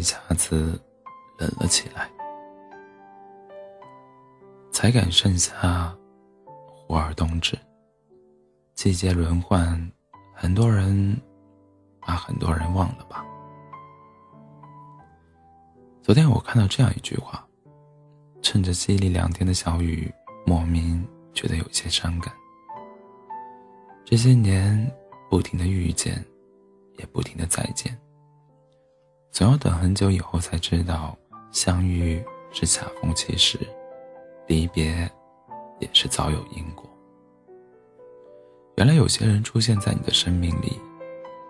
一下子冷了起来。才敢盛夏，忽而冬至，季节轮换，很多人把很多人忘了吧。昨天我看到这样一句话，趁着淅沥两天的小雨，莫名觉得有些伤感。这些年，不停的遇见，也不停的再见，总要等很久以后才知道，相遇是恰逢其时，离别也是早有因果。原来有些人出现在你的生命里，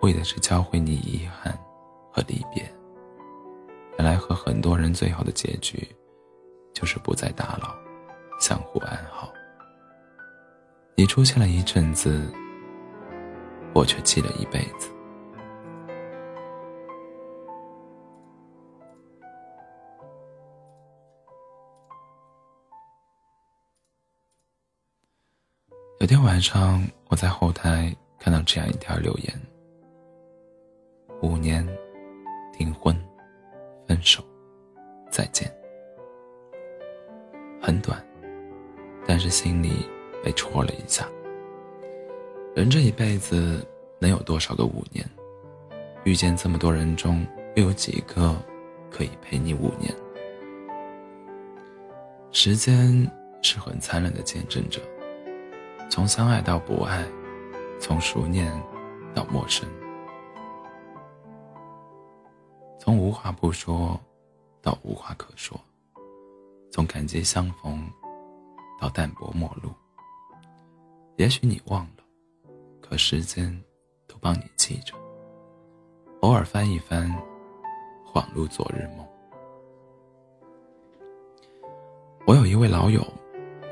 为的是教会你遗憾和离别。原来和很多人最好的结局，就是不再打扰，相互安好。你出现了一阵子，我却记了一辈子。有天晚上，我在后台看到这样一条留言：五年，订婚。分手，再见。很短，但是心里被戳了一下。人这一辈子能有多少个五年？遇见这么多人中，又有几个可以陪你五年？时间是很残忍的见证者，从相爱到不爱，从熟念到陌生。从无话不说，到无话可说；从感激相逢，到淡泊陌路。也许你忘了，可时间都帮你记着。偶尔翻一翻，恍如昨日梦。我有一位老友，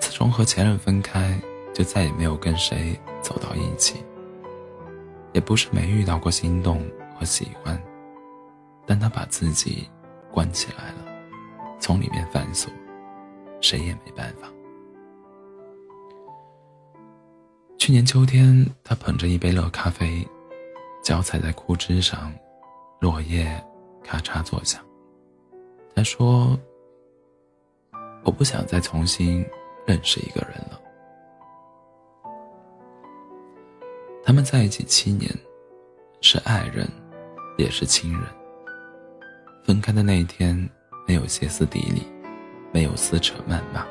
自从和前任分开，就再也没有跟谁走到一起。也不是没遇到过心动和喜欢。但他把自己关起来了，从里面反锁，谁也没办法。去年秋天，他捧着一杯热咖啡，脚踩在枯枝上，落叶咔嚓作响。他说：“我不想再重新认识一个人了。”他们在一起七年，是爱人，也是亲人。分开的那一天，没有歇斯底里，没有撕扯谩骂，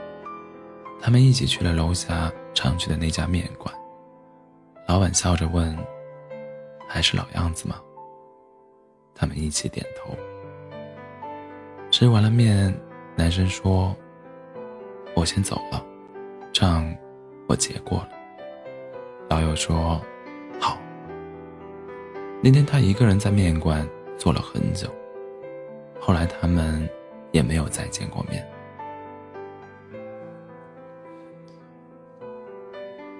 他们一起去了楼下常去的那家面馆。老板笑着问：“还是老样子吗？”他们一起点头。吃完了面，男生说：“我先走了，账我结过了。”老友说：“。”那天他一个人在面馆坐了很久。后来他们也没有再见过面。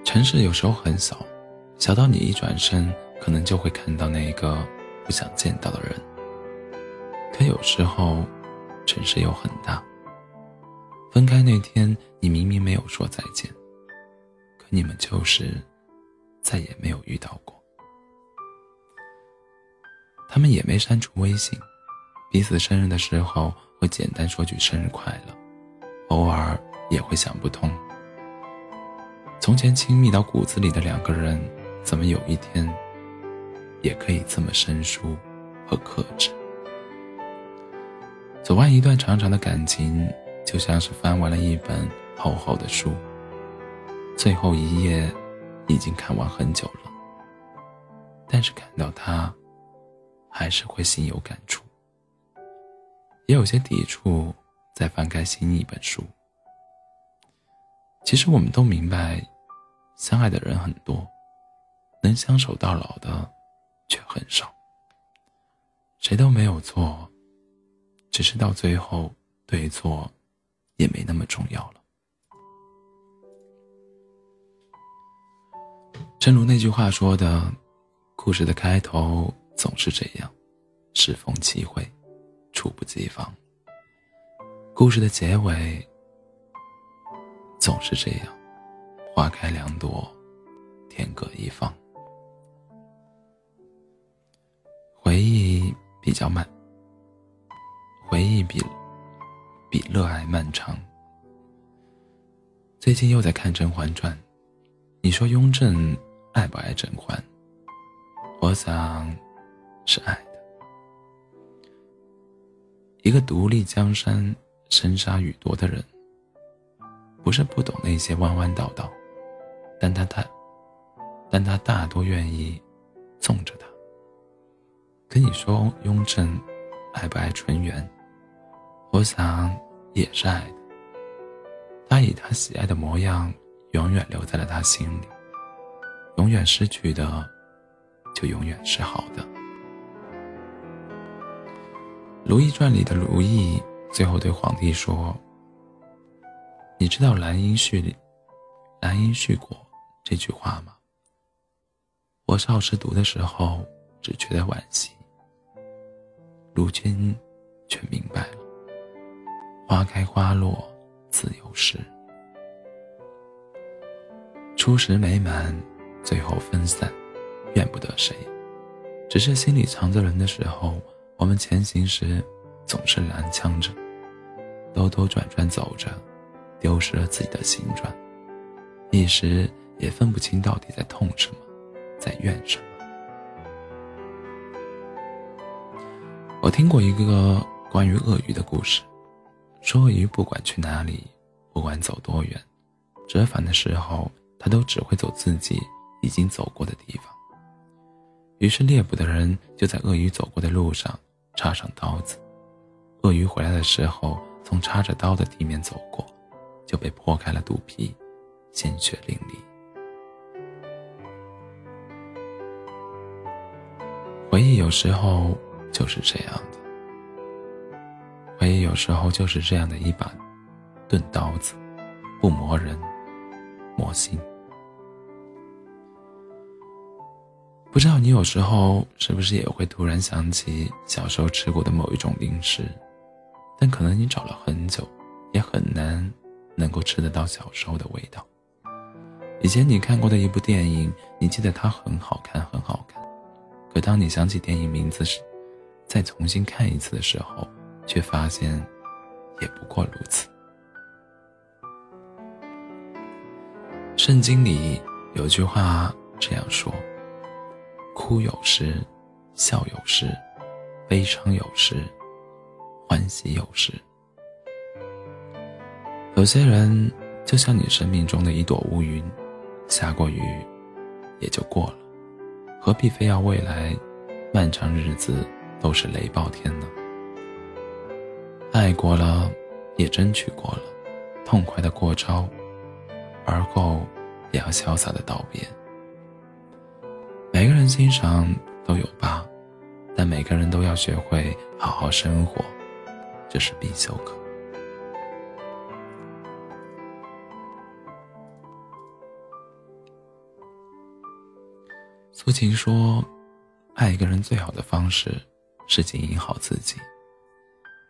城市有时候很小，小到你一转身，可能就会看到那个不想见到的人。可有时候，城市又很大。分开那天，你明明没有说再见，可你们就是再也没有遇到过。他们也没删除微信。彼此生日的时候会简单说句生日快乐，偶尔也会想不通，从前亲密到骨子里的两个人，怎么有一天也可以这么生疏和克制？走完一段长长的感情，就像是翻完了一本厚厚的书，最后一页已经看完很久了，但是看到他，还是会心有感触。也有些抵触，再翻开新一本书。其实我们都明白，相爱的人很多，能相守到老的却很少。谁都没有错，只是到最后，对错也没那么重要了。正如那句话说的：“故事的开头总是这样，适逢其会。”猝不及防。故事的结尾总是这样，花开两朵，天各一方。回忆比较慢，回忆比比热爱漫长。最近又在看《甄嬛传》，你说雍正爱不爱甄嬛？我想是爱的。一个独立江山、生杀予夺的人，不是不懂那些弯弯道道，但他大，但他大多愿意纵着他。跟你说雍正爱不爱纯元？我想也是爱的。他以他喜爱的模样，永远留在了他心里。永远失去的，就永远是好的。《如懿传》里的如懿最后对皇帝说：“你知道‘兰因絮兰因絮果’这句话吗？我少时读的时候，只觉得惋惜。如今，却明白了。花开花落。”自有时，初时美满，最后分散，怨不得谁。只是心里藏着人的时候，我们前行时总是踉跄着，兜兜转转走着，丢失了自己的形状，一时也分不清到底在痛什么，在怨什么。我听过一个关于鳄鱼的故事。说鳄鱼不管去哪里，不管走多远，折返的时候，它都只会走自己已经走过的地方。于是猎捕的人就在鳄鱼走过的路上插上刀子，鳄鱼回来的时候，从插着刀的地面走过，就被破开了肚皮，鲜血淋漓。回忆有时候就是这样的。回忆有时候就是这样的一把钝刀子，不磨人，磨心。不知道你有时候是不是也会突然想起小时候吃过的某一种零食，但可能你找了很久，也很难能够吃得到小时候的味道。以前你看过的一部电影，你记得它很好看，很好看，可当你想起电影名字时，再重新看一次的时候。却发现，也不过如此。圣经里有句话这样说：“哭有时，笑有时，悲伤有时，欢喜有时。”有些人就像你生命中的一朵乌云，下过雨也就过了，何必非要未来漫长日子都是雷暴天呢？爱过了，也争取过了，痛快的过招，而后也要潇洒的道别。每个人心上都有疤，但每个人都要学会好好生活，这是必修课。苏秦说：“爱一个人最好的方式是经营好自己。”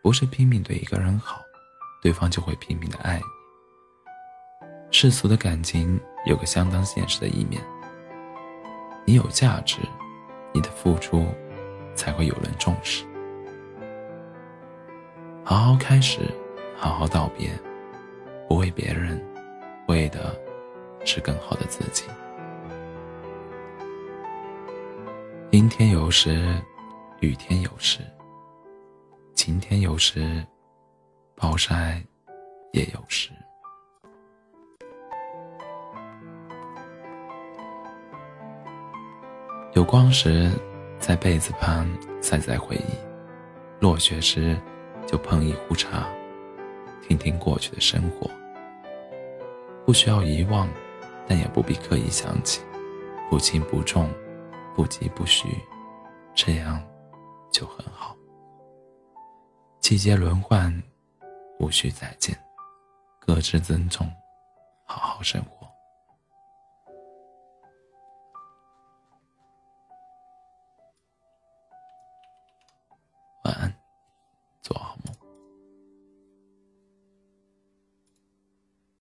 不是拼命对一个人好，对方就会拼命的爱你。世俗的感情有个相当现实的一面：你有价值，你的付出才会有人重视。好好开始，好好道别，不为别人，为的是更好的自己。阴天有时，雨天有时。晴天有时，暴晒也有时。有光时，在被子旁晒晒回忆；落雪时，就捧一壶茶，听听过去的生活。不需要遗忘，但也不必刻意想起。不轻不重，不急不徐，这样就很好。季节轮换，无需再见，各自尊重，好好生活。晚安做好梦。